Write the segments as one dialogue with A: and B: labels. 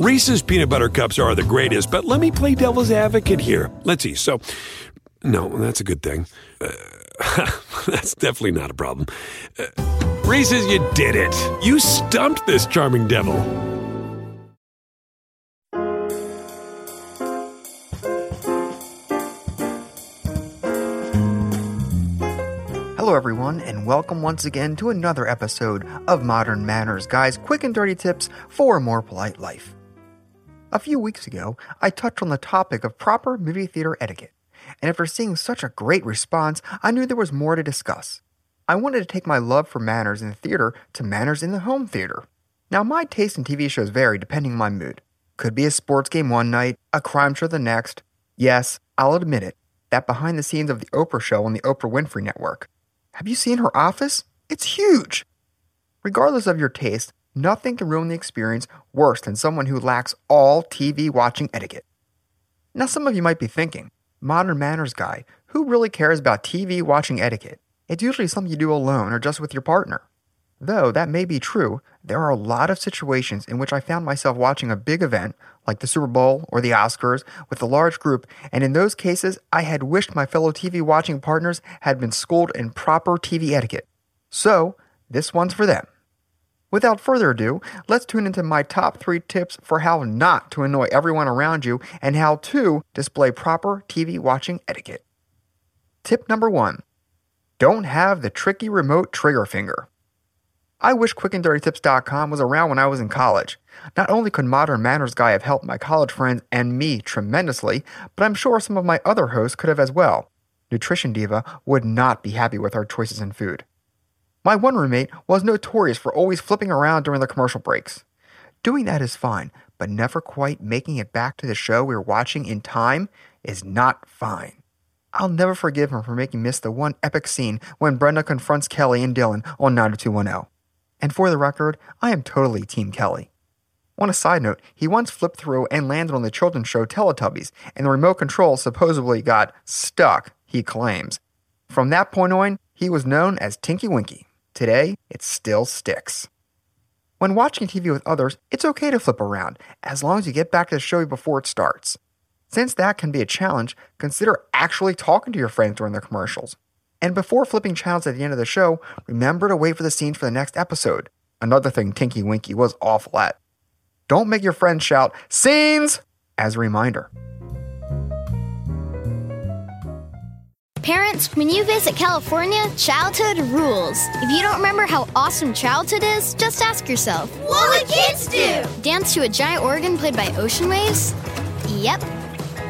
A: Reese's peanut butter cups are the greatest, but let me play devil's advocate here. Let's see. So, no, that's a good thing. Uh, that's definitely not a problem. Uh, Reese's, you did it. You stumped this charming devil.
B: Hello, everyone, and welcome once again to another episode of Modern Manners, guys. Quick and dirty tips for a more polite life. A few weeks ago, I touched on the topic of proper movie theater etiquette, and after seeing such a great response, I knew there was more to discuss. I wanted to take my love for manners in the theater to manners in the home theater. Now, my taste in TV shows vary depending on my mood. Could be a sports game one night, a crime show the next. Yes, I'll admit it, that behind the scenes of the Oprah show on the Oprah Winfrey Network. Have you seen her office? It's huge! Regardless of your taste, nothing can ruin the experience worse than someone who lacks all TV watching etiquette. Now, some of you might be thinking, Modern Manners Guy, who really cares about TV watching etiquette? It's usually something you do alone or just with your partner. Though that may be true, there are a lot of situations in which I found myself watching a big event, like the Super Bowl or the Oscars, with a large group, and in those cases, I had wished my fellow TV watching partners had been schooled in proper TV etiquette. So, this one's for them. Without further ado, let's tune into my top three tips for how not to annoy everyone around you and how to display proper TV watching etiquette. Tip number one Don't have the tricky remote trigger finger. I wish quickanddirtytips.com was around when I was in college. Not only could Modern Manners Guy have helped my college friends and me tremendously, but I'm sure some of my other hosts could have as well. Nutrition Diva would not be happy with our choices in food. My one roommate was notorious for always flipping around during the commercial breaks. Doing that is fine, but never quite making it back to the show we were watching in time is not fine. I'll never forgive him for making miss the one epic scene when Brenda confronts Kelly and Dylan on 90210. And for the record, I am totally Team Kelly. On a side note, he once flipped through and landed on the children's show Teletubbies, and the remote control supposedly got stuck, he claims. From that point on, he was known as Tinky Winky. Today, it still sticks. When watching TV with others, it's okay to flip around, as long as you get back to the show before it starts. Since that can be a challenge, consider actually talking to your friends during the commercials. And before flipping channels at the end of the show, remember to wait for the scenes for the next episode. Another thing Tinky Winky was awful at. Don't make your friends shout, Scenes! as a reminder.
C: Parents, when you visit California, childhood rules. If you don't remember how awesome childhood is, just ask yourself
D: What would kids do?
C: Dance to a giant organ played by ocean waves? Yep.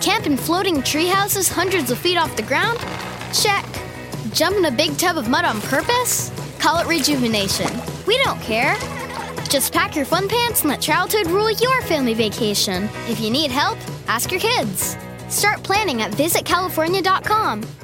C: Camp in floating tree houses hundreds of feet off the ground? Check. Jump in a big tub of mud on purpose? Call it rejuvenation. We don't care. Just pack your fun pants and let childhood rule your family vacation. If you need help, ask your kids. Start planning at visitcalifornia.com.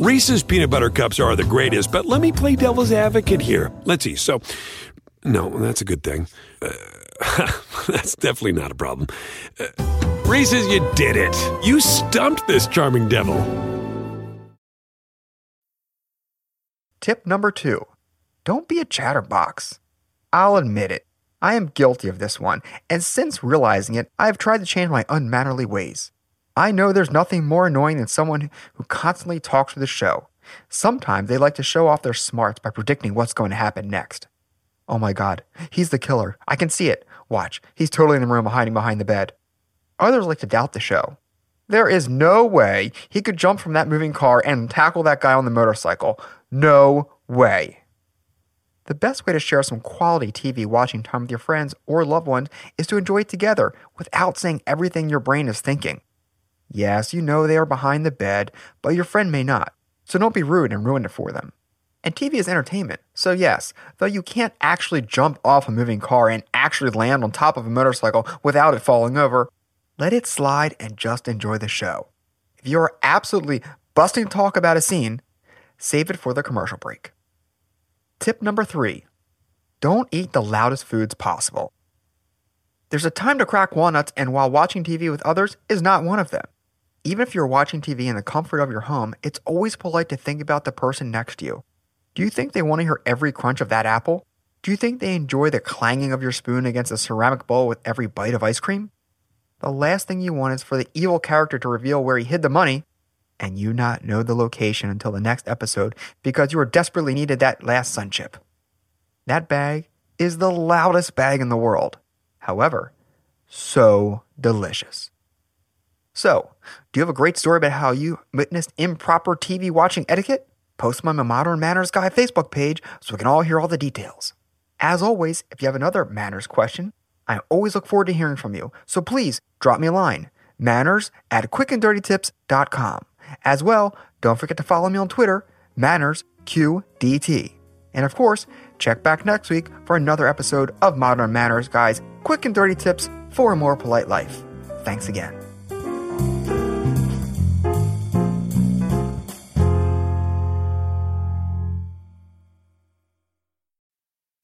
A: Reese's peanut butter cups are the greatest, but let me play devil's advocate here. Let's see. So, no, that's a good thing. Uh, that's definitely not a problem. Uh, Reese's, you did it. You stumped this charming devil.
B: Tip number two don't be a chatterbox. I'll admit it, I am guilty of this one, and since realizing it, I have tried to change my unmannerly ways. I know there's nothing more annoying than someone who constantly talks through the show. Sometimes they like to show off their smarts by predicting what's going to happen next. Oh my god, he's the killer. I can see it. Watch, he's totally in the room hiding behind the bed. Others like to doubt the show. There is no way he could jump from that moving car and tackle that guy on the motorcycle. No way. The best way to share some quality TV watching time with your friends or loved ones is to enjoy it together without saying everything your brain is thinking. Yes, you know they are behind the bed, but your friend may not, so don't be rude and ruin it for them. And TV is entertainment, so yes, though you can't actually jump off a moving car and actually land on top of a motorcycle without it falling over, let it slide and just enjoy the show. If you are absolutely busting talk about a scene, save it for the commercial break. Tip number three don't eat the loudest foods possible. There's a time to crack walnuts, and while watching TV with others is not one of them. Even if you're watching TV in the comfort of your home, it's always polite to think about the person next to you. Do you think they want to hear every crunch of that apple? Do you think they enjoy the clanging of your spoon against a ceramic bowl with every bite of ice cream? The last thing you want is for the evil character to reveal where he hid the money and you not know the location until the next episode because you were desperately needed that last sun chip. That bag is the loudest bag in the world. However, so delicious. So, do you have a great story about how you witnessed improper TV watching etiquette? Post them on my Modern Manners Guy Facebook page so we can all hear all the details. As always, if you have another manners question, I always look forward to hearing from you. So please drop me a line, manners at quickanddirtytips.com. As well, don't forget to follow me on Twitter, mannersqdt. And of course, check back next week for another episode of Modern Manners Guys quick and dirty tips for a more polite life. Thanks again.